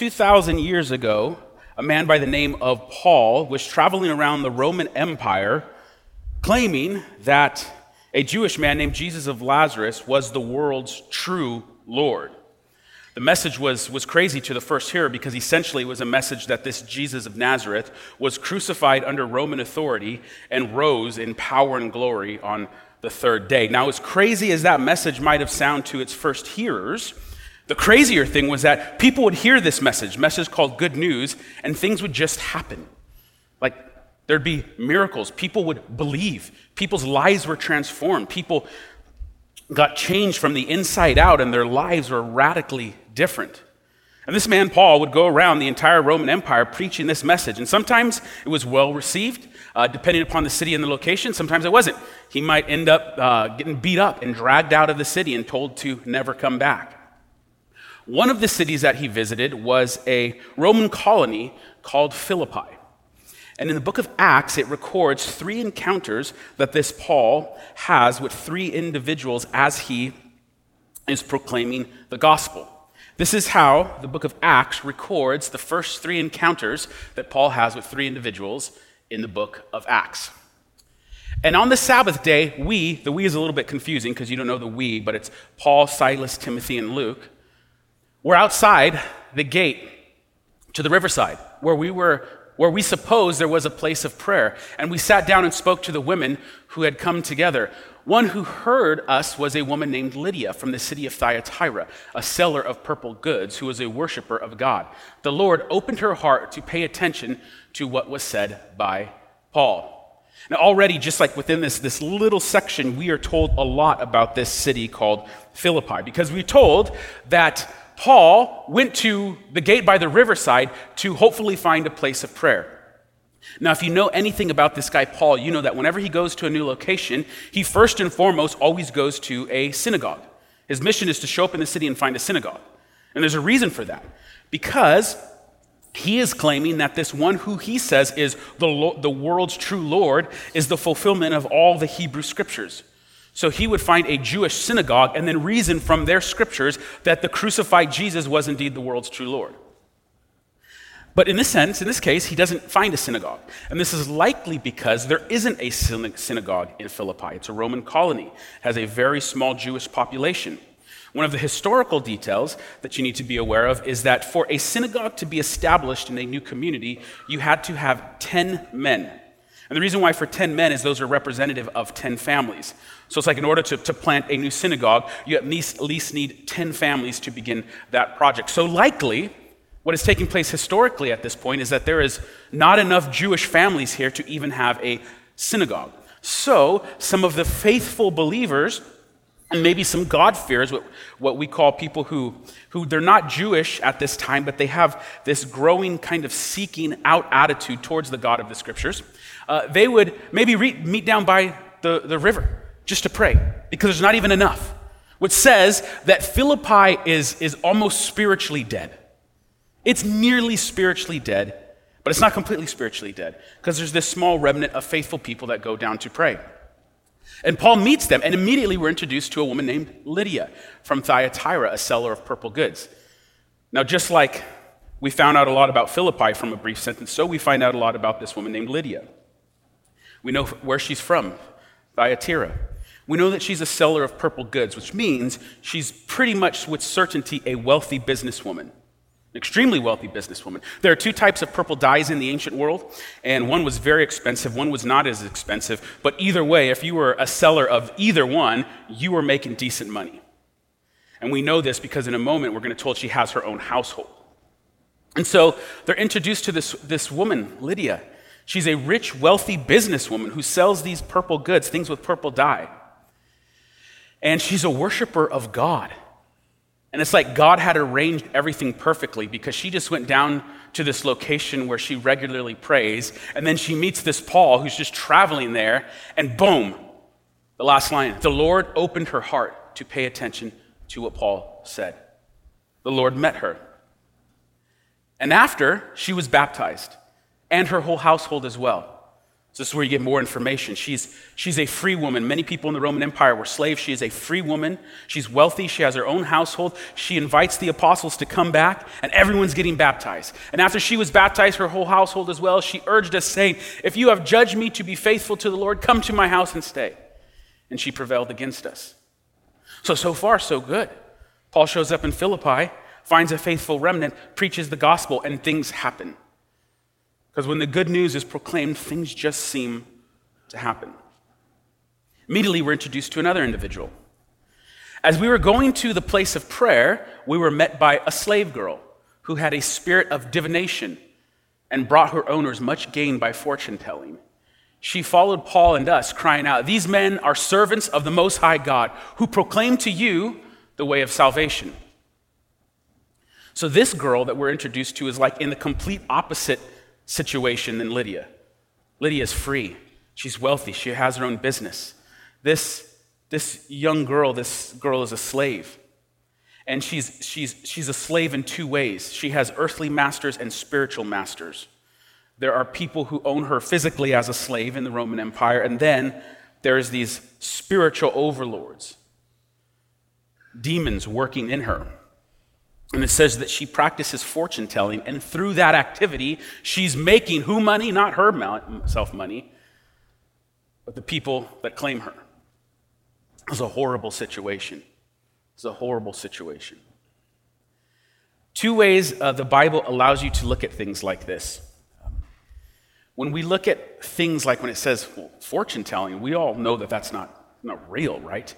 2,000 years ago, a man by the name of Paul was traveling around the Roman Empire claiming that a Jewish man named Jesus of Nazareth was the world's true Lord. The message was, was crazy to the first hearer because essentially it was a message that this Jesus of Nazareth was crucified under Roman authority and rose in power and glory on the third day. Now, as crazy as that message might have sounded to its first hearers, the crazier thing was that people would hear this message, message called good news, and things would just happen. Like there'd be miracles. People would believe. People's lives were transformed. People got changed from the inside out, and their lives were radically different. And this man, Paul, would go around the entire Roman Empire preaching this message. And sometimes it was well received, uh, depending upon the city and the location. Sometimes it wasn't. He might end up uh, getting beat up and dragged out of the city and told to never come back. One of the cities that he visited was a Roman colony called Philippi. And in the book of Acts, it records three encounters that this Paul has with three individuals as he is proclaiming the gospel. This is how the book of Acts records the first three encounters that Paul has with three individuals in the book of Acts. And on the Sabbath day, we, the we is a little bit confusing because you don't know the we, but it's Paul, Silas, Timothy, and Luke. We're outside the gate to the riverside where we were where we supposed there was a place of prayer. And we sat down and spoke to the women who had come together. One who heard us was a woman named lydia from the city of thyatira a seller of purple goods who was a worshiper of god. The lord opened her heart to pay attention to what was said by paul. Now, already, just like within this, this little section, we are told a lot about this city called Philippi because we're told that Paul went to the gate by the riverside to hopefully find a place of prayer. Now, if you know anything about this guy, Paul, you know that whenever he goes to a new location, he first and foremost always goes to a synagogue. His mission is to show up in the city and find a synagogue. And there's a reason for that. Because he is claiming that this one who he says is the, the world's true Lord is the fulfillment of all the Hebrew scriptures. So he would find a Jewish synagogue and then reason from their scriptures that the crucified Jesus was indeed the world's true Lord. But in this sense, in this case, he doesn't find a synagogue. And this is likely because there isn't a synagogue in Philippi. It's a Roman colony, has a very small Jewish population. One of the historical details that you need to be aware of is that for a synagogue to be established in a new community, you had to have 10 men. And the reason why for 10 men is those are representative of 10 families. So it's like in order to, to plant a new synagogue, you at least, at least need 10 families to begin that project. So likely, what is taking place historically at this point is that there is not enough Jewish families here to even have a synagogue. So some of the faithful believers and maybe some God-fearers, what, what we call people who, who they're not Jewish at this time, but they have this growing kind of seeking out attitude towards the God of the scriptures uh, they would maybe re- meet down by the, the river just to pray because there's not even enough. Which says that Philippi is, is almost spiritually dead. It's nearly spiritually dead, but it's not completely spiritually dead because there's this small remnant of faithful people that go down to pray. And Paul meets them, and immediately we're introduced to a woman named Lydia from Thyatira, a seller of purple goods. Now, just like we found out a lot about Philippi from a brief sentence, so we find out a lot about this woman named Lydia. We know where she's from, Thyatira. We know that she's a seller of purple goods, which means she's pretty much with certainty a wealthy businesswoman, an extremely wealthy businesswoman. There are two types of purple dyes in the ancient world, and one was very expensive, one was not as expensive. But either way, if you were a seller of either one, you were making decent money. And we know this because in a moment we're going to told she has her own household. And so they're introduced to this, this woman, Lydia, She's a rich, wealthy businesswoman who sells these purple goods, things with purple dye. And she's a worshiper of God. And it's like God had arranged everything perfectly because she just went down to this location where she regularly prays. And then she meets this Paul who's just traveling there. And boom, the last line the Lord opened her heart to pay attention to what Paul said. The Lord met her. And after, she was baptized and her whole household as well. This is where you get more information. She's, she's a free woman. Many people in the Roman Empire were slaves. She is a free woman. She's wealthy. She has her own household. She invites the apostles to come back, and everyone's getting baptized. And after she was baptized, her whole household as well, she urged us, saying, If you have judged me to be faithful to the Lord, come to my house and stay. And she prevailed against us. So, so far, so good. Paul shows up in Philippi, finds a faithful remnant, preaches the gospel, and things happen. Because when the good news is proclaimed, things just seem to happen. Immediately, we're introduced to another individual. As we were going to the place of prayer, we were met by a slave girl who had a spirit of divination and brought her owners much gain by fortune telling. She followed Paul and us, crying out, These men are servants of the Most High God, who proclaim to you the way of salvation. So, this girl that we're introduced to is like in the complete opposite situation than Lydia. Lydia is free, she's wealthy, she has her own business. This, this young girl, this girl is a slave. And she's, she's, she's a slave in two ways. She has earthly masters and spiritual masters. There are people who own her physically as a slave in the Roman Empire, and then there's these spiritual overlords, demons working in her. And it says that she practices fortune telling, and through that activity, she's making who money? Not herself money, but the people that claim her. It's a horrible situation. It's a horrible situation. Two ways uh, the Bible allows you to look at things like this. When we look at things like when it says well, fortune telling, we all know that that's not, not real, right?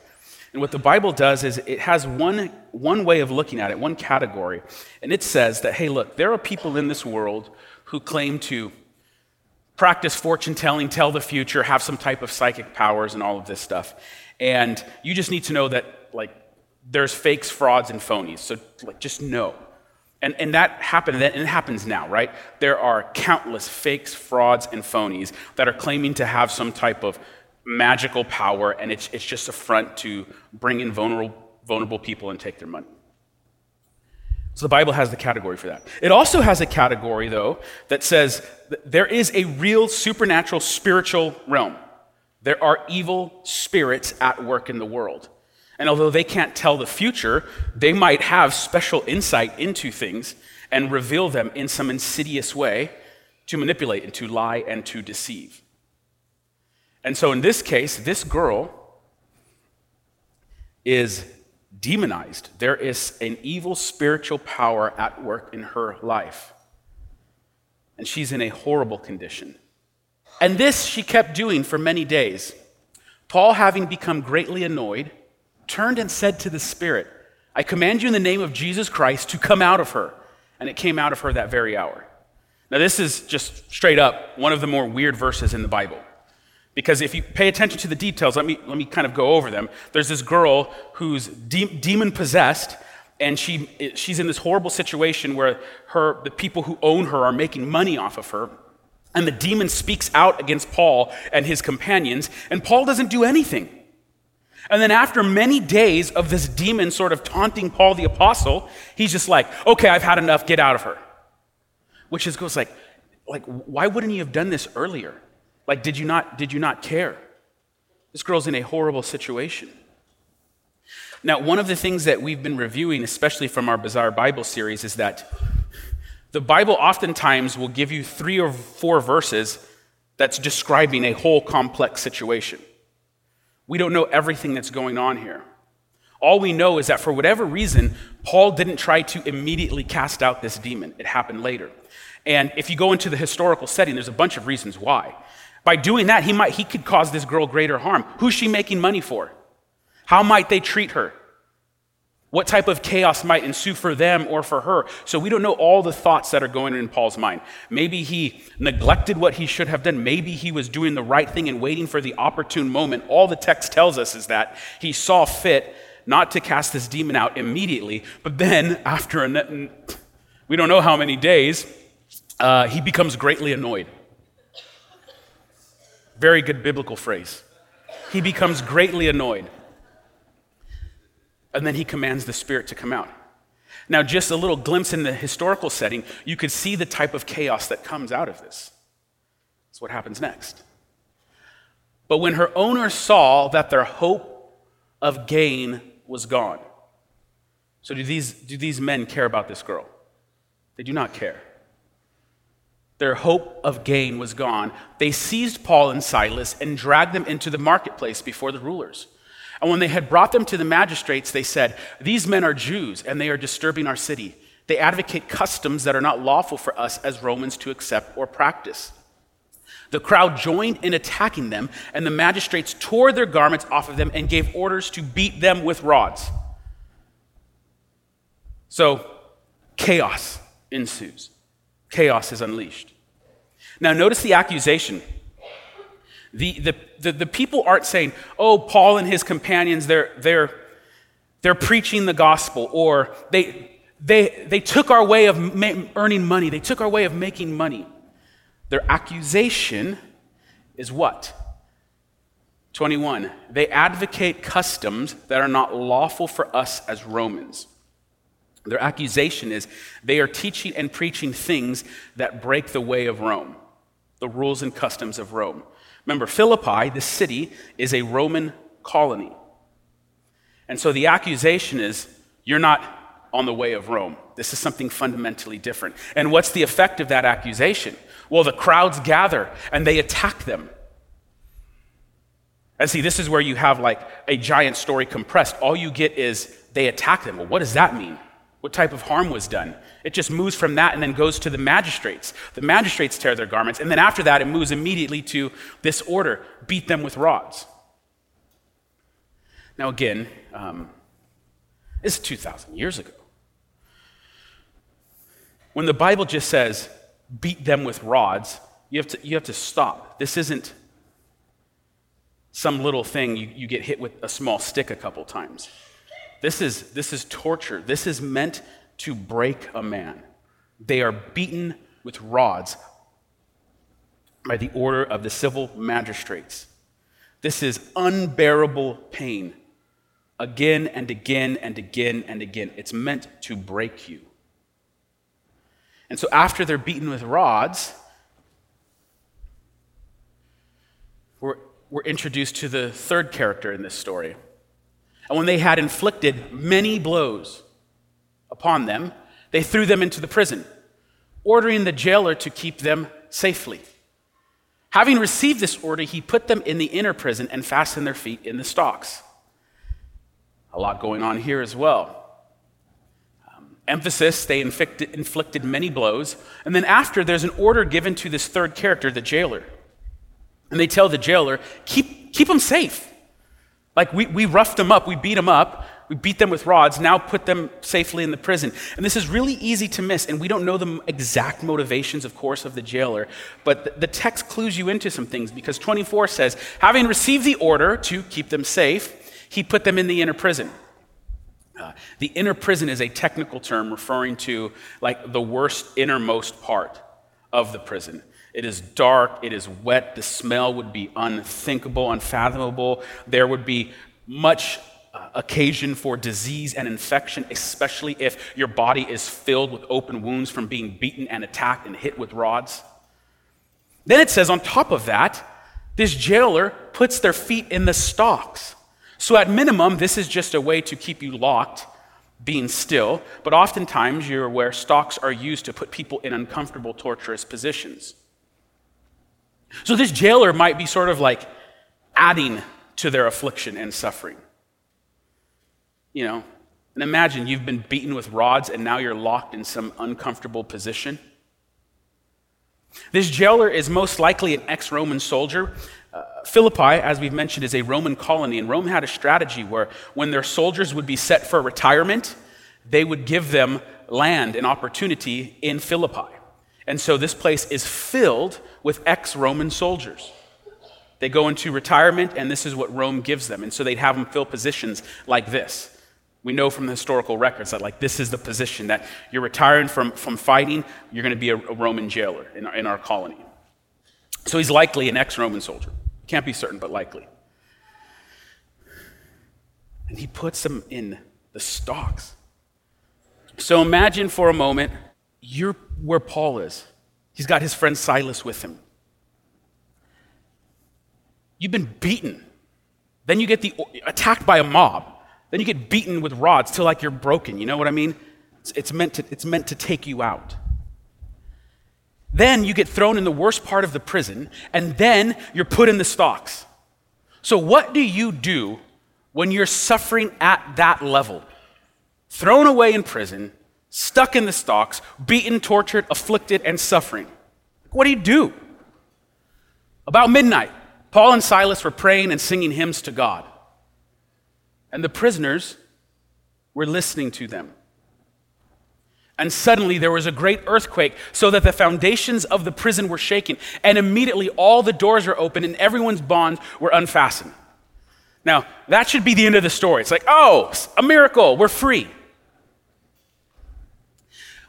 And what the Bible does is it has one, one way of looking at it, one category. And it says that, hey, look, there are people in this world who claim to practice fortune telling, tell the future, have some type of psychic powers, and all of this stuff. And you just need to know that, like, there's fakes, frauds, and phonies. So, like, just know. And, and that happened, and it happens now, right? There are countless fakes, frauds, and phonies that are claiming to have some type of magical power, and it's, it's just a front to bring in vulnerable, vulnerable people and take their money. So the Bible has the category for that. It also has a category, though, that says that there is a real supernatural spiritual realm. There are evil spirits at work in the world. And although they can't tell the future, they might have special insight into things and reveal them in some insidious way to manipulate and to lie and to deceive. And so in this case, this girl is demonized. There is an evil spiritual power at work in her life. And she's in a horrible condition. And this she kept doing for many days. Paul, having become greatly annoyed, turned and said to the Spirit, I command you in the name of Jesus Christ to come out of her. And it came out of her that very hour. Now, this is just straight up one of the more weird verses in the Bible. Because if you pay attention to the details, let me, let me kind of go over them. There's this girl who's de- demon possessed, and she, she's in this horrible situation where her, the people who own her are making money off of her. And the demon speaks out against Paul and his companions, and Paul doesn't do anything. And then, after many days of this demon sort of taunting Paul the apostle, he's just like, okay, I've had enough, get out of her. Which is goes like, like, why wouldn't you have done this earlier? Like, did you not, did you not care? This girl's in a horrible situation. Now, one of the things that we've been reviewing, especially from our Bizarre Bible series, is that the Bible oftentimes will give you three or four verses that's describing a whole complex situation. We don't know everything that's going on here. All we know is that for whatever reason, Paul didn't try to immediately cast out this demon. It happened later. And if you go into the historical setting, there's a bunch of reasons why. By doing that, he, might, he could cause this girl greater harm. Who's she making money for? How might they treat her? What type of chaos might ensue for them or for her? So we don't know all the thoughts that are going in Paul's mind. Maybe he neglected what he should have done. Maybe he was doing the right thing and waiting for the opportune moment. All the text tells us is that he saw fit not to cast this demon out immediately, but then after a, we don't know how many days, uh, he becomes greatly annoyed. Very good biblical phrase. He becomes greatly annoyed. And then he commands the Spirit to come out. Now, just a little glimpse in the historical setting, you could see the type of chaos that comes out of this. That's what happens next. But when her owners saw that their hope of gain was gone. So, do these, do these men care about this girl? They do not care. Their hope of gain was gone. They seized Paul and Silas and dragged them into the marketplace before the rulers. And when they had brought them to the magistrates, they said, These men are Jews, and they are disturbing our city. They advocate customs that are not lawful for us as Romans to accept or practice. The crowd joined in attacking them, and the magistrates tore their garments off of them and gave orders to beat them with rods. So, chaos ensues. Chaos is unleashed. Now, notice the accusation. The, the, the, the, people aren't saying, oh, Paul and his companions, they're, they're, they're preaching the gospel, or they, they, they took our way of ma- earning money, they took our way of making money. Their accusation is what? 21. They advocate customs that are not lawful for us as Romans. Their accusation is they are teaching and preaching things that break the way of Rome, the rules and customs of Rome. Remember, Philippi, the city, is a Roman colony. And so the accusation is you're not on the way of Rome. This is something fundamentally different. And what's the effect of that accusation? Well, the crowds gather and they attack them. And see, this is where you have like a giant story compressed. All you get is they attack them. Well, what does that mean? What type of harm was done? It just moves from that and then goes to the magistrates. The magistrates tear their garments, and then after that, it moves immediately to this order beat them with rods. Now, again, um, this is 2,000 years ago. When the Bible just says, beat them with rods, you have to, you have to stop. This isn't some little thing you, you get hit with a small stick a couple times. This is, this is torture. This is meant to break a man. They are beaten with rods by the order of the civil magistrates. This is unbearable pain again and again and again and again. It's meant to break you. And so, after they're beaten with rods, we're, we're introduced to the third character in this story. And when they had inflicted many blows upon them, they threw them into the prison, ordering the jailer to keep them safely. Having received this order, he put them in the inner prison and fastened their feet in the stocks. A lot going on here as well. Um, emphasis, they inflicted, inflicted many blows. And then after, there's an order given to this third character, the jailer. And they tell the jailer, keep, keep them safe. Like we, we roughed them up, we beat them up, we beat them with rods, now put them safely in the prison. And this is really easy to miss, and we don't know the exact motivations, of course, of the jailer, but the, the text clues you into some things because 24 says, having received the order to keep them safe, he put them in the inner prison. Uh, the inner prison is a technical term referring to like the worst innermost part of the prison. It is dark, it is wet, the smell would be unthinkable, unfathomable. There would be much uh, occasion for disease and infection, especially if your body is filled with open wounds from being beaten and attacked and hit with rods. Then it says, on top of that, this jailer puts their feet in the stocks. So, at minimum, this is just a way to keep you locked, being still, but oftentimes you're where stocks are used to put people in uncomfortable, torturous positions. So this jailer might be sort of like adding to their affliction and suffering. You know, and imagine you've been beaten with rods and now you're locked in some uncomfortable position. This jailer is most likely an ex Roman soldier. Uh, Philippi, as we've mentioned, is a Roman colony, and Rome had a strategy where when their soldiers would be set for retirement, they would give them land and opportunity in Philippi. And so this place is filled with ex Roman soldiers. They go into retirement, and this is what Rome gives them. And so they'd have them fill positions like this. We know from the historical records that, like, this is the position that you're retiring from, from fighting, you're going to be a, a Roman jailer in our, in our colony. So he's likely an ex Roman soldier. Can't be certain, but likely. And he puts them in the stocks. So imagine for a moment you're where Paul is. He's got his friend Silas with him. you've been beaten. Then you get the, attacked by a mob. Then you get beaten with rods till like you're broken. You know what I mean? It's, it's, meant to, it's meant to take you out. Then you get thrown in the worst part of the prison, and then you're put in the stocks. So, what do you do when you're suffering at that level? Thrown away in prison, stuck in the stocks, beaten, tortured, afflicted, and suffering. What do you do? About midnight, Paul and Silas were praying and singing hymns to God. And the prisoners were listening to them. And suddenly there was a great earthquake, so that the foundations of the prison were shaken. And immediately all the doors were open and everyone's bonds were unfastened. Now, that should be the end of the story. It's like, oh, a miracle, we're free.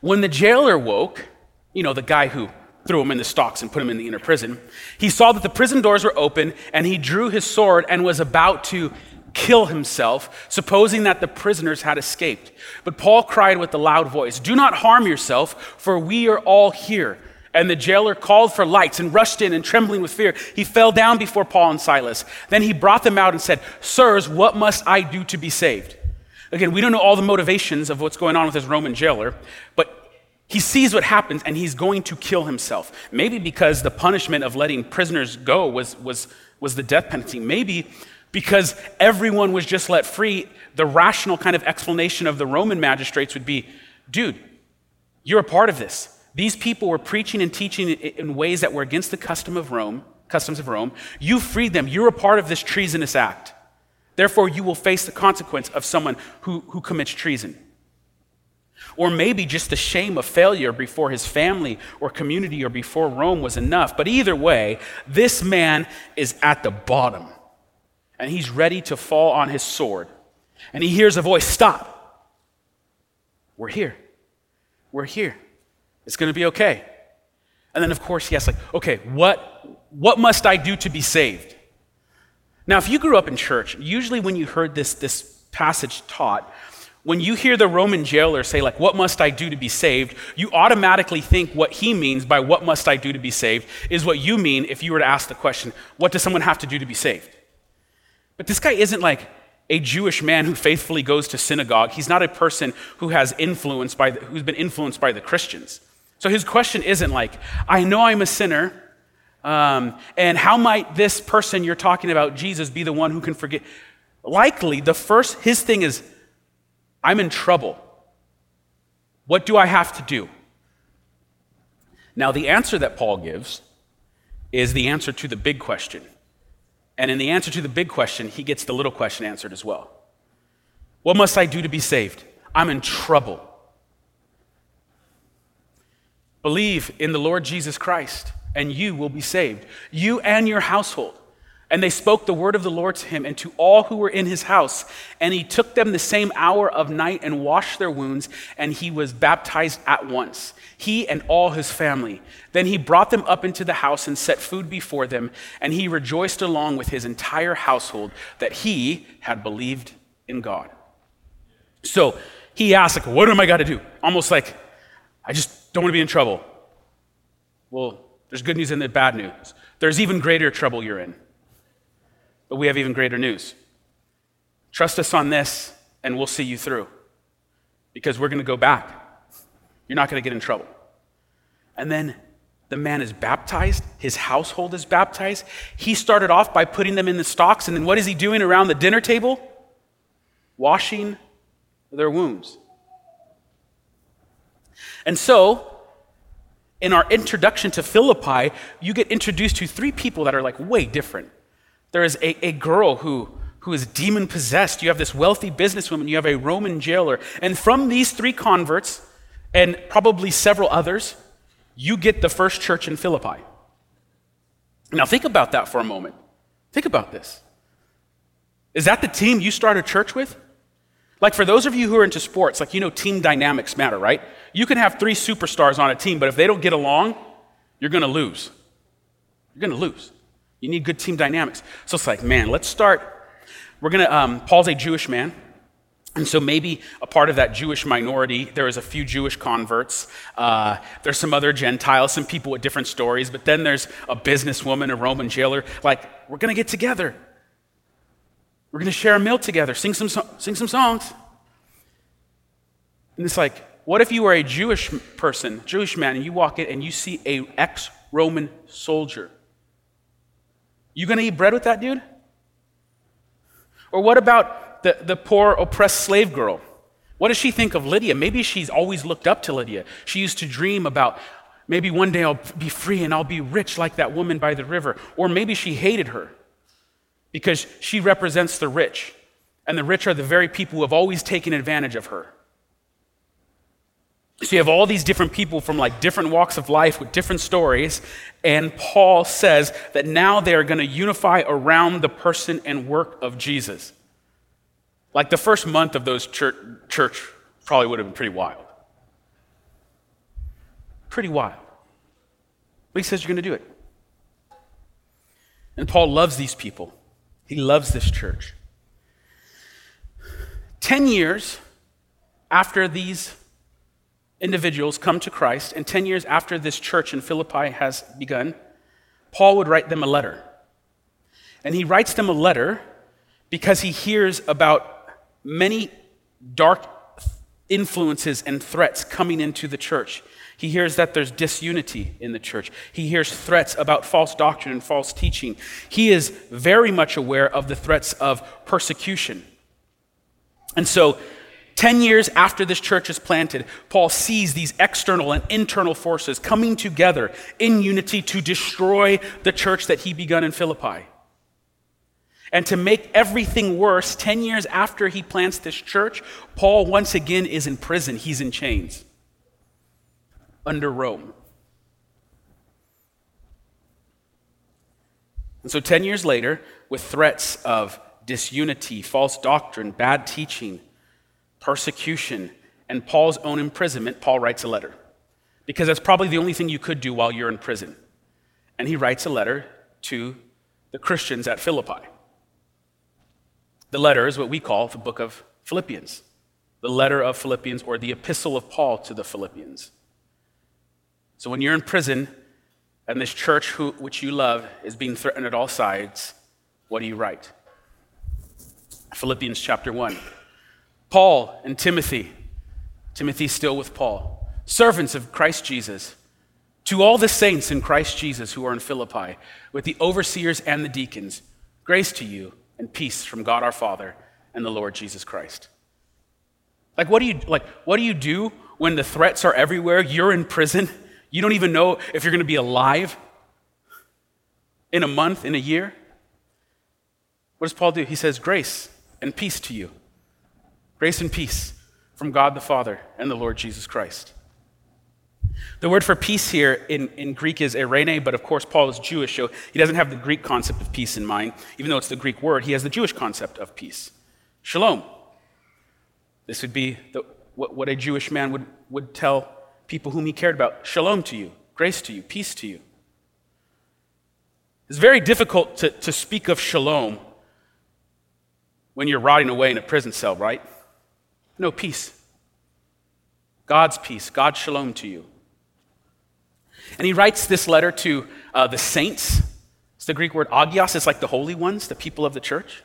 When the jailer woke, you know, the guy who threw him in the stocks and put him in the inner prison, he saw that the prison doors were open and he drew his sword and was about to kill himself, supposing that the prisoners had escaped. But Paul cried with a loud voice, Do not harm yourself, for we are all here. And the jailer called for lights and rushed in, and trembling with fear, he fell down before Paul and Silas. Then he brought them out and said, Sirs, what must I do to be saved? Again, we don't know all the motivations of what's going on with this Roman jailer, but he sees what happens and he's going to kill himself. Maybe because the punishment of letting prisoners go was, was, was the death penalty. Maybe because everyone was just let free, the rational kind of explanation of the Roman magistrates would be dude, you're a part of this. These people were preaching and teaching in ways that were against the custom of Rome, customs of Rome. You freed them. You're a part of this treasonous act. Therefore, you will face the consequence of someone who, who commits treason. Or maybe just the shame of failure before his family or community or before Rome was enough. But either way, this man is at the bottom and he's ready to fall on his sword. And he hears a voice Stop. We're here. We're here. It's going to be okay. And then, of course, he asks, like, okay, what, what must I do to be saved? Now, if you grew up in church, usually when you heard this, this passage taught, when you hear the Roman jailer say, like, what must I do to be saved, you automatically think what he means by what must I do to be saved is what you mean if you were to ask the question, what does someone have to do to be saved? But this guy isn't like a Jewish man who faithfully goes to synagogue. He's not a person who has influenced by the, who's been influenced by the Christians. So his question isn't like, I know I'm a sinner, um, and how might this person you're talking about, Jesus, be the one who can forgive? Likely, the first, his thing is, I'm in trouble. What do I have to do? Now, the answer that Paul gives is the answer to the big question. And in the answer to the big question, he gets the little question answered as well. What must I do to be saved? I'm in trouble. Believe in the Lord Jesus Christ, and you will be saved, you and your household. And they spoke the word of the Lord to him and to all who were in his house. And he took them the same hour of night and washed their wounds, and he was baptized at once, he and all his family. Then he brought them up into the house and set food before them, and he rejoiced along with his entire household that he had believed in God. So he asked, like, what am I got to do? Almost like, I just don't want to be in trouble. Well, there's good news and there's bad news. There's even greater trouble you're in. But we have even greater news. Trust us on this, and we'll see you through. Because we're going to go back. You're not going to get in trouble. And then the man is baptized, his household is baptized. He started off by putting them in the stocks, and then what is he doing around the dinner table? Washing their wounds. And so, in our introduction to Philippi, you get introduced to three people that are like way different. There is a, a girl who, who is demon possessed. You have this wealthy businesswoman. You have a Roman jailer. And from these three converts, and probably several others, you get the first church in Philippi. Now, think about that for a moment. Think about this. Is that the team you start a church with? Like, for those of you who are into sports, like, you know, team dynamics matter, right? You can have three superstars on a team, but if they don't get along, you're going to lose. You're going to lose. You need good team dynamics. So it's like, man, let's start. We're going to, um, Paul's a Jewish man. And so maybe a part of that Jewish minority, there was a few Jewish converts. Uh, there's some other Gentiles, some people with different stories. But then there's a businesswoman, a Roman jailer. Like, we're going to get together. We're going to share a meal together, sing some, sing some songs. And it's like, what if you were a Jewish person, Jewish man, and you walk in and you see a ex-Roman soldier? You going to eat bread with that dude? Or what about the, the poor, oppressed slave girl? What does she think of Lydia? Maybe she's always looked up to Lydia. She used to dream about maybe one day I'll be free and I'll be rich like that woman by the river. Or maybe she hated her because she represents the rich. And the rich are the very people who have always taken advantage of her. So you have all these different people from like different walks of life with different stories. And Paul says that now they are going to unify around the person and work of Jesus. Like the first month of those church, church probably would have been pretty wild. Pretty wild. But he says you're going to do it. And Paul loves these people. He loves this church. Ten years after these individuals come to Christ, and 10 years after this church in Philippi has begun, Paul would write them a letter. And he writes them a letter because he hears about many dark influences and threats coming into the church. He hears that there's disunity in the church. He hears threats about false doctrine and false teaching. He is very much aware of the threats of persecution. And so 10 years after this church is planted, Paul sees these external and internal forces coming together in unity to destroy the church that he begun in Philippi. And to make everything worse, 10 years after he plants this church, Paul once again is in prison. He's in chains under Rome. And so, 10 years later, with threats of disunity, false doctrine, bad teaching, persecution, and Paul's own imprisonment, Paul writes a letter. Because that's probably the only thing you could do while you're in prison. And he writes a letter to the Christians at Philippi. The letter is what we call the book of Philippians, the letter of Philippians, or the epistle of Paul to the Philippians. So when you're in prison and this church who, which you love is being threatened at all sides, what do you write? Philippians chapter 1. Paul and Timothy, Timothy still with Paul, servants of Christ Jesus, to all the saints in Christ Jesus who are in Philippi, with the overseers and the deacons, grace to you and peace from God our Father and the Lord Jesus Christ. Like what do you like what do you do when the threats are everywhere? You're in prison. You don't even know if you're going to be alive in a month, in a year. What does Paul do? He says, Grace and peace to you Grace and peace from God the Father and the Lord Jesus Christ. The word for peace here in, in Greek is eirene, but of course, Paul is Jewish, so he doesn't have the Greek concept of peace in mind. Even though it's the Greek word, he has the Jewish concept of peace. Shalom. This would be the, what, what a Jewish man would, would tell people whom he cared about Shalom to you, grace to you, peace to you. It's very difficult to, to speak of shalom when you're rotting away in a prison cell, right? No peace. God's peace, God's shalom to you. And he writes this letter to uh, the saints. It's the Greek word agios, it's like the holy ones, the people of the church.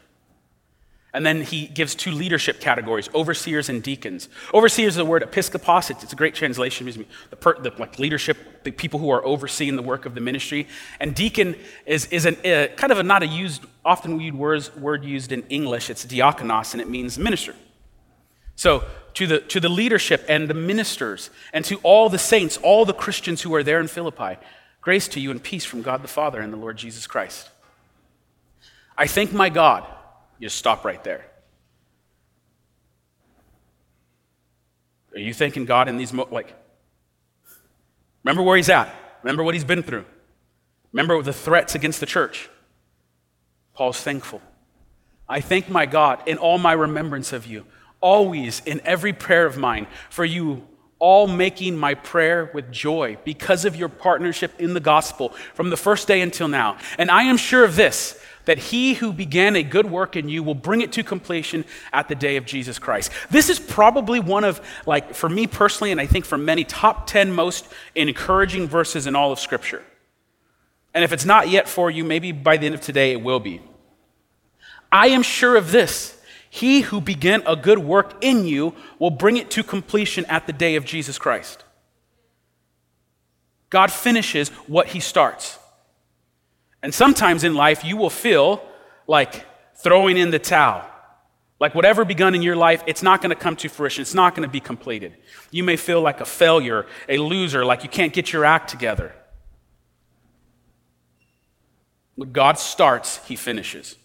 And then he gives two leadership categories overseers and deacons. Overseers is the word episkopos, it's a great translation, the, per, the like leadership, the people who are overseeing the work of the ministry. And deacon is, is an, uh, kind of a not a used, often used word, word used in English, it's diakonos, and it means minister. So, to the, to the leadership and the ministers, and to all the saints, all the Christians who are there in Philippi, grace to you and peace from God the Father and the Lord Jesus Christ. I thank my God. You just stop right there. Are you thanking God in these mo- like? Remember where he's at. Remember what he's been through. Remember the threats against the church. Paul's thankful. I thank my God in all my remembrance of you always in every prayer of mine, for you all making my prayer with joy because of your partnership in the gospel from the first day until now. And I am sure of this that he who began a good work in you will bring it to completion at the day of Jesus Christ. This is probably one of, like, for me personally, and I think for many, top 10 most encouraging verses in all of Scripture. And if it's not yet for you, maybe by the end of today it will be. I am sure of this. He who began a good work in you will bring it to completion at the day of Jesus Christ. God finishes what he starts. And sometimes in life, you will feel like throwing in the towel. Like whatever begun in your life, it's not going to come to fruition. It's not going to be completed. You may feel like a failure, a loser, like you can't get your act together. When God starts, he finishes.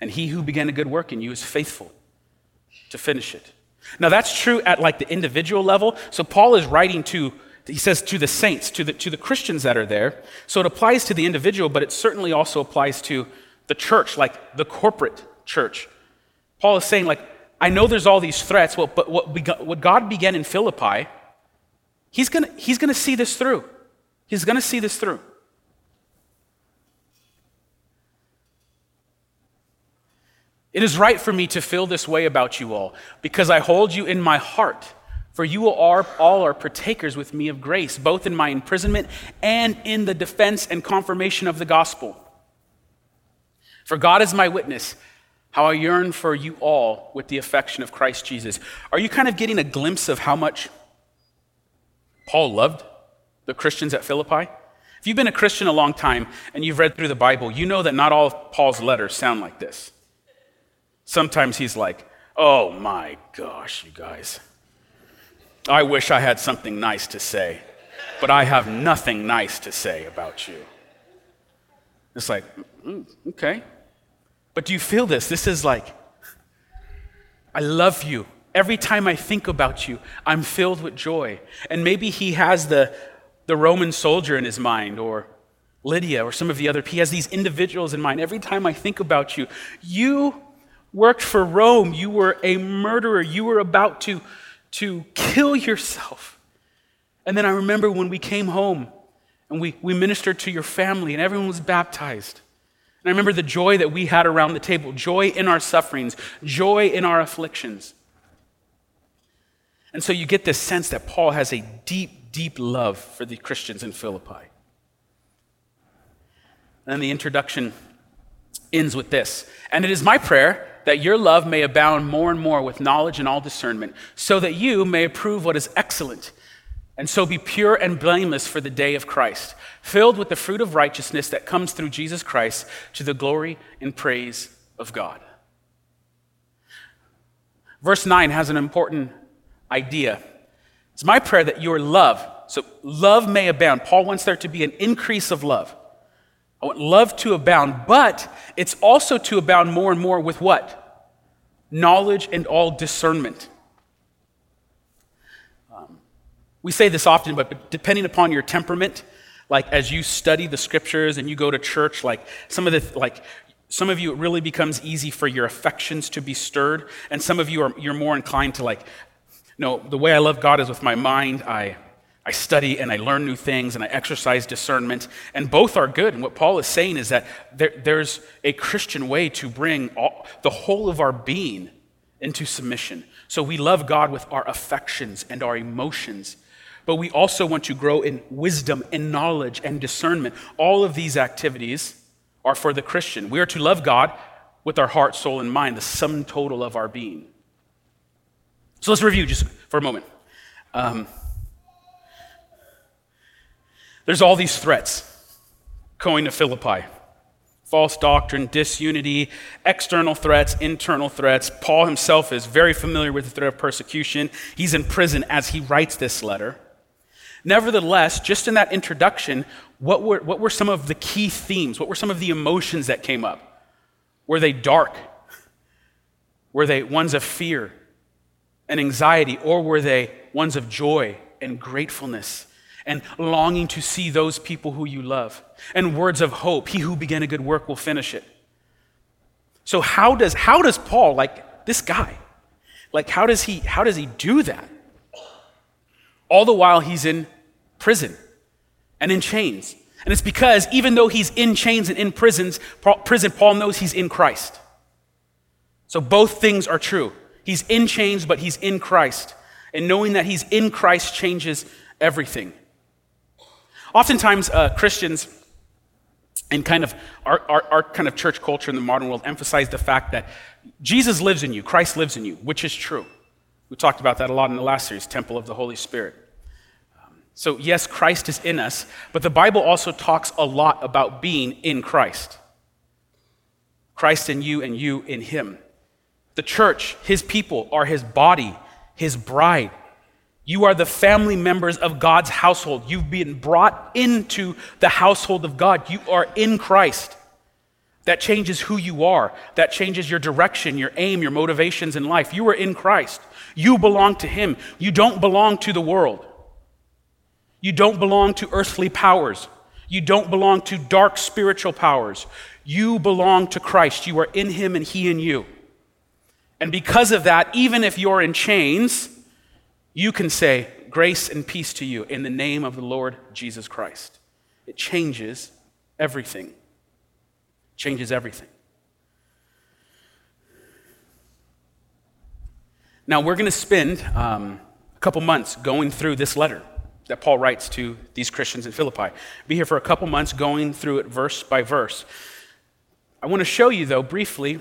And he who began a good work in you is faithful to finish it. Now that's true at like the individual level. So Paul is writing to he says to the saints, to the, to the Christians that are there. So it applies to the individual, but it certainly also applies to the church, like the corporate church. Paul is saying, like, I know there's all these threats, but what, God began in Philippi, he's going he's to see this through. He's going to see this through. It is right for me to feel this way about you all because I hold you in my heart. For you are, all are partakers with me of grace, both in my imprisonment and in the defense and confirmation of the gospel. For God is my witness, how I yearn for you all with the affection of Christ Jesus. Are you kind of getting a glimpse of how much Paul loved the Christians at Philippi? If you've been a Christian a long time and you've read through the Bible, you know that not all of Paul's letters sound like this. Sometimes he's like, oh my gosh, you guys. I wish I had something nice to say, but I have nothing nice to say about you. It's like, mm, okay. But do you feel this? This is like, I love you. Every time I think about you, I'm filled with joy. And maybe he has the, the Roman soldier in his mind, or Lydia, or some of the other, he has these individuals in mind. Every time I think about you, you worked for Rome. You were a murderer. You were about to to kill yourself. And then I remember when we came home and we, we ministered to your family and everyone was baptized. And I remember the joy that we had around the table joy in our sufferings, joy in our afflictions. And so you get this sense that Paul has a deep, deep love for the Christians in Philippi. And then the introduction ends with this. And it is my prayer that your love may abound more and more with knowledge and all discernment, so that you may approve what is excellent, and so be pure and blameless for the day of Christ, filled with the fruit of righteousness that comes through Jesus Christ to the glory and praise of God. Verse 9 has an important idea. It's my prayer that your love, so love may abound. Paul wants there to be an increase of love. I want love to abound, but it's also to abound more and more with what? Knowledge and all discernment. Um, we say this often, but depending upon your temperament, like as you study the scriptures and you go to church, like some of the like some of you it really becomes easy for your affections to be stirred, and some of you are you're more inclined to like, no, the way I love God is with my mind. I I study and I learn new things and I exercise discernment, and both are good. And what Paul is saying is that there, there's a Christian way to bring all, the whole of our being into submission. So we love God with our affections and our emotions, but we also want to grow in wisdom and knowledge and discernment. All of these activities are for the Christian. We are to love God with our heart, soul, and mind, the sum total of our being. So let's review just for a moment. Um, there's all these threats going to Philippi false doctrine, disunity, external threats, internal threats. Paul himself is very familiar with the threat of persecution. He's in prison as he writes this letter. Nevertheless, just in that introduction, what were, what were some of the key themes? What were some of the emotions that came up? Were they dark? Were they ones of fear and anxiety? Or were they ones of joy and gratefulness and longing to see those people who you love, and words of hope. He who began a good work will finish it. So how does how does Paul like this guy? Like how does he how does he do that? All the while he's in prison and in chains. And it's because even though he's in chains and in prisons, prison, Paul knows he's in Christ. So both things are true. He's in chains, but he's in Christ. And knowing that he's in Christ changes everything. Oftentimes, uh, Christians and kind of our, our, our kind of church culture in the modern world emphasize the fact that Jesus lives in you, Christ lives in you, which is true. We talked about that a lot in the last series, Temple of the Holy Spirit. Um, so, yes, Christ is in us, but the Bible also talks a lot about being in Christ. Christ in you and you in him. The church, his people, are his body, his bride. You are the family members of God's household. You've been brought into the household of God. You are in Christ. That changes who you are. That changes your direction, your aim, your motivations in life. You are in Christ. You belong to Him. You don't belong to the world. You don't belong to earthly powers. You don't belong to dark spiritual powers. You belong to Christ. You are in Him and He in you. And because of that, even if you're in chains, you can say, Grace and peace to you in the name of the Lord Jesus Christ. It changes everything. Changes everything. Now, we're going to spend um, a couple months going through this letter that Paul writes to these Christians in Philippi. Be here for a couple months going through it verse by verse. I want to show you, though, briefly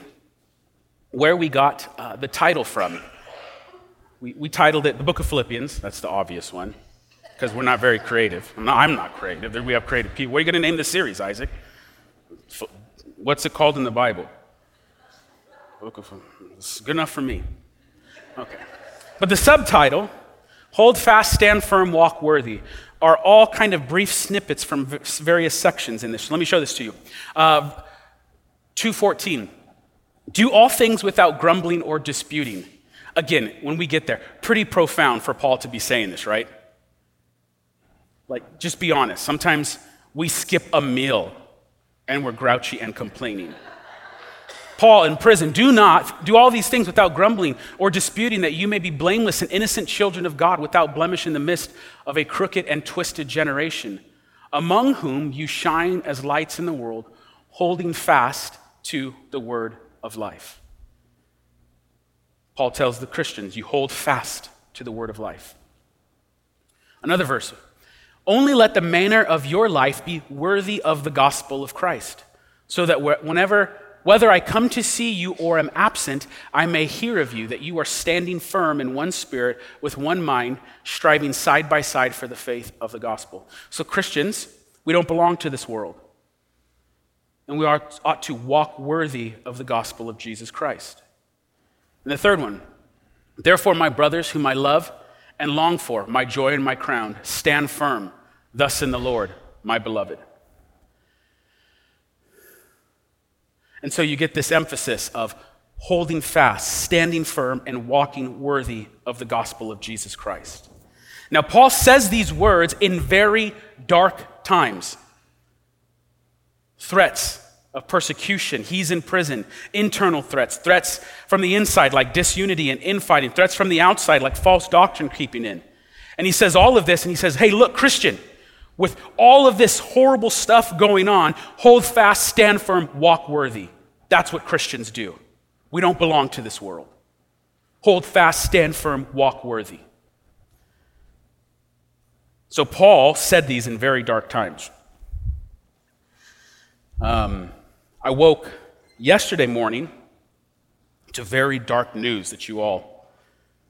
where we got uh, the title from. We, we titled it the Book of Philippians. That's the obvious one, because we're not very creative. I'm not, I'm not creative. We have creative people. What are you going to name the series, Isaac? What's it called in the Bible? Book of, it's good enough for me. Okay. But the subtitle, Hold Fast, Stand Firm, Walk Worthy, are all kind of brief snippets from various sections in this. Let me show this to you. Uh, 214. Do all things without grumbling or disputing. Again, when we get there, pretty profound for Paul to be saying this, right? Like, just be honest. Sometimes we skip a meal and we're grouchy and complaining. Paul in prison, do not do all these things without grumbling or disputing, that you may be blameless and innocent children of God without blemish in the midst of a crooked and twisted generation, among whom you shine as lights in the world, holding fast to the word of life. Paul tells the Christians, you hold fast to the word of life. Another verse only let the manner of your life be worthy of the gospel of Christ, so that whenever, whether I come to see you or am absent, I may hear of you that you are standing firm in one spirit, with one mind, striving side by side for the faith of the gospel. So, Christians, we don't belong to this world and we ought, to walk worthy of the gospel of Jesus Christ. And the third one, therefore, my brothers, whom I love and long for, my joy and my crown, stand firm, thus in the Lord, my beloved. And so you get this emphasis of holding fast, standing firm, and walking worthy of the gospel of Jesus Christ. Now, Paul says these words in very dark times threats of persecution. He's in prison, internal threats, threats from the inside like disunity and infighting, threats from the outside like false doctrine creeping in. And he says all of this and he says, Hey, look, Christian, with all of this horrible stuff going on, hold fast, stand firm, walk worthy. That's what Christians do. We don't belong to this world. Hold fast, stand firm, walk worthy. So Paul said these in very dark times. Um, I woke yesterday morning to very dark news that you all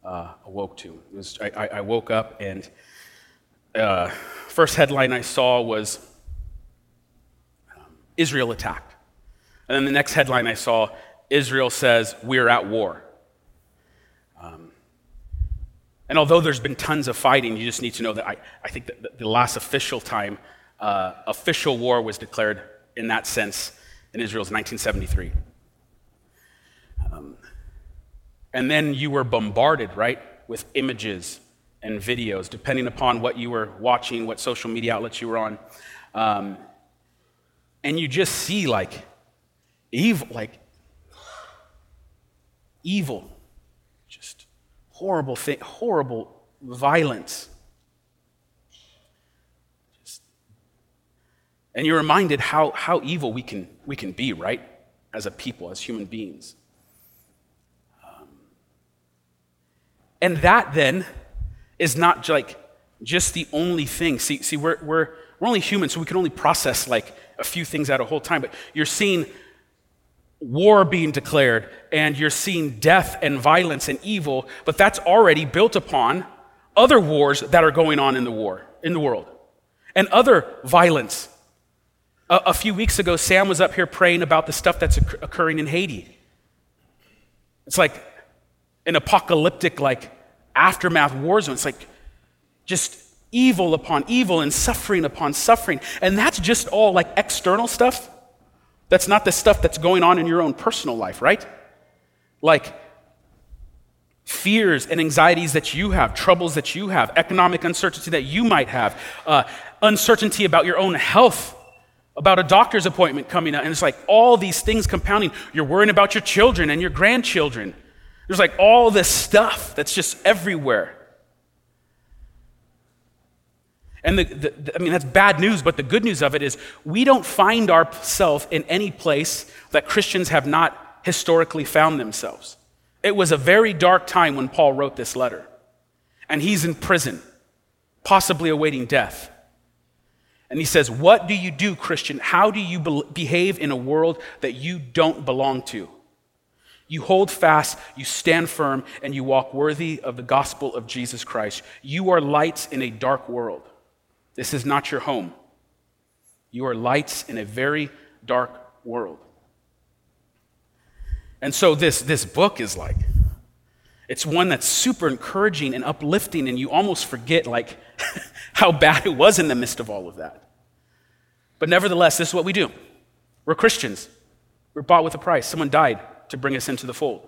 uh, awoke to. Was, I, I, woke up and uh, first headline I saw was um, Israel attacked. And then the next headline I saw, Israel says, We're at war. Um, and although there's been tons of fighting, you just need to know that I, I think that the last official time uh, official war was declared in that sense in Israel's 1973. Um, and then you were bombarded, right, with images and videos, depending upon what you were watching, what social media outlets you were on. Um, and you just see like evil, like evil, just horrible thing, horrible violence And you're reminded how, how evil we can, we can be, right? As a people, as human beings. Um, and that then is not like just the only thing. See, see we're, we're, we're only human, so we can only process like a few things at a whole time. But you're seeing war being declared, and you're seeing death and violence and evil, but that's already built upon other wars that are going on in the war, in the world, and other violence. A, a few weeks ago, Sam was up here praying about the stuff that's occurring in Haiti. It's like an apocalyptic, like aftermath war zone. It's like just evil upon evil and suffering upon suffering. And that's just all like external stuff. That's not the stuff that's going on in your own personal life, right? Like fears and anxieties that you have, troubles that you have, economic uncertainty that you might have, uh, uncertainty about your own health, about a doctor's appointment coming up. And it's like all these things compounding. You're worrying about your children and your grandchildren. There's like all this stuff that's just everywhere. And the, the, I mean, that's bad news, but the good news of it is we don't find ourselves in any place that Christians have not historically found themselves. It was a very dark time when Paul wrote this letter, and he's in prison, possibly awaiting death. And he says, What do you do, Christian? How do you be- behave in a world that you don't belong to? You hold fast, you stand firm, and you walk worthy of the gospel of Jesus Christ. You are lights in a dark world. This is not your home. You are lights in a very dark world. And so this, this book is like, it's one that's super encouraging and uplifting, and you almost forget like how bad it was in the midst of all of that. But nevertheless, this is what we do. We're Christians. We're bought with a price. Someone died to bring us into the fold.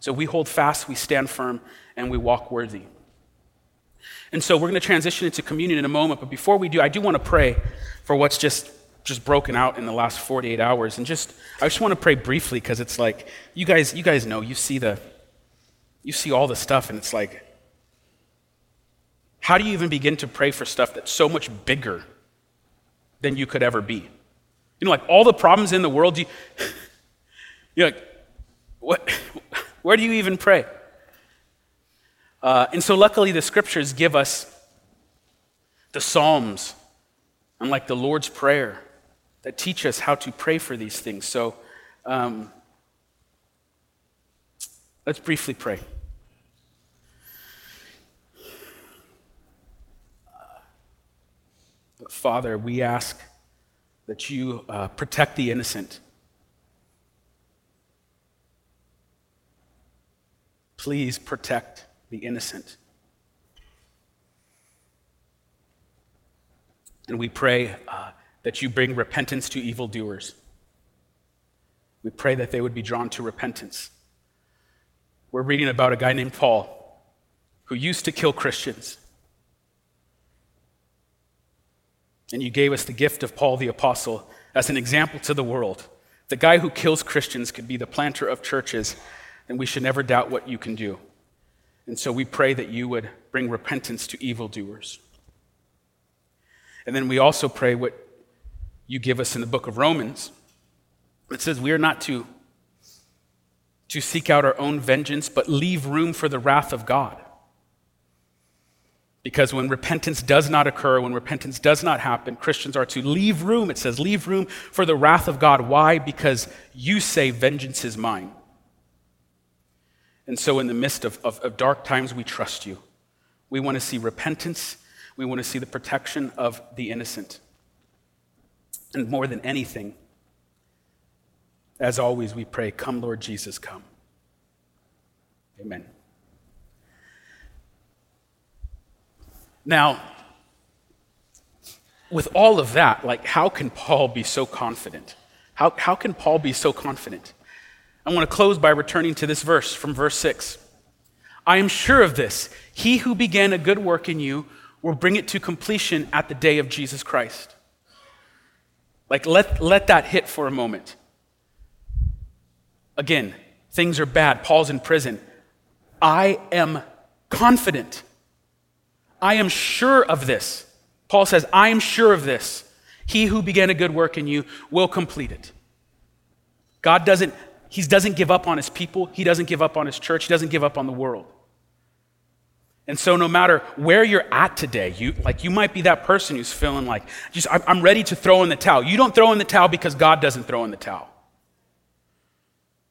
So we hold fast, we stand firm, and we walk worthy. And so we're going to transition into communion in a moment, but before we do, I do want to pray for what's just just broken out in the last 48 hours and just I just want to pray briefly because it's like you guys you guys know you see the you see all the stuff and it's like how do you even begin to pray for stuff that's so much bigger than you could ever be? You know, like all the problems in the world, you, you're like, what, where do you even pray? Uh, and so, luckily, the scriptures give us the Psalms and like the Lord's Prayer that teach us how to pray for these things. So, um, let's briefly pray. Father, we ask that you uh, protect the innocent. Please protect the innocent. And we pray uh, that you bring repentance to evildoers. We pray that they would be drawn to repentance. We're reading about a guy named Paul who used to kill Christians. And you gave us the gift of Paul the Apostle as an example to the world. The guy who kills Christians could be the planter of churches, and we should never doubt what you can do. And so we pray that you would bring repentance to evildoers. And then we also pray what you give us in the book of Romans. It says we are not to, to seek out our own vengeance, but leave room for the wrath of God. Because when repentance does not occur, when repentance does not happen, Christians are to leave room. It says, leave room for the wrath of God. Why? Because you say, vengeance is mine. And so, in the midst of, of, of dark times, we trust you. We want to see repentance. We want to see the protection of the innocent. And more than anything, as always, we pray, Come, Lord Jesus, come. Amen. Now, with all of that, like, how can Paul be so confident? How, how can Paul be so confident? I want to close by returning to this verse from verse 6. I am sure of this. He who began a good work in you will bring it to completion at the day of Jesus Christ. Like, let, let that hit for a moment. Again, things are bad. Paul's in prison. I am confident. I am sure of this. Paul says, I am sure of this. He who began a good work in you will complete it. God doesn't, he doesn't give up on his people. He doesn't give up on his church. He doesn't give up on the world. And so, no matter where you're at today, you, like you might be that person who's feeling like, just, I'm ready to throw in the towel. You don't throw in the towel because God doesn't throw in the towel.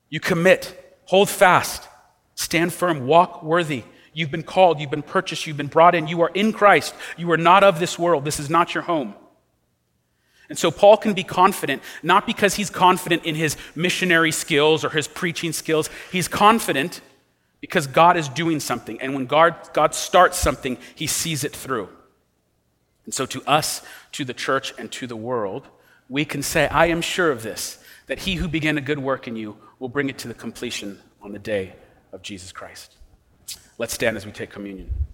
You commit, hold fast, stand firm, walk worthy. You've been called, you've been purchased, you've been brought in. You are in Christ. You are not of this world. This is not your home. And so Paul can be confident, not because he's confident in his missionary skills or his preaching skills. He's confident because God is doing something. And when God, God starts something, he sees it through. And so to us, to the church, and to the world, we can say, I am sure of this, that he who began a good work in you will bring it to the completion on the day of Jesus Christ. Let's stand as we take communion.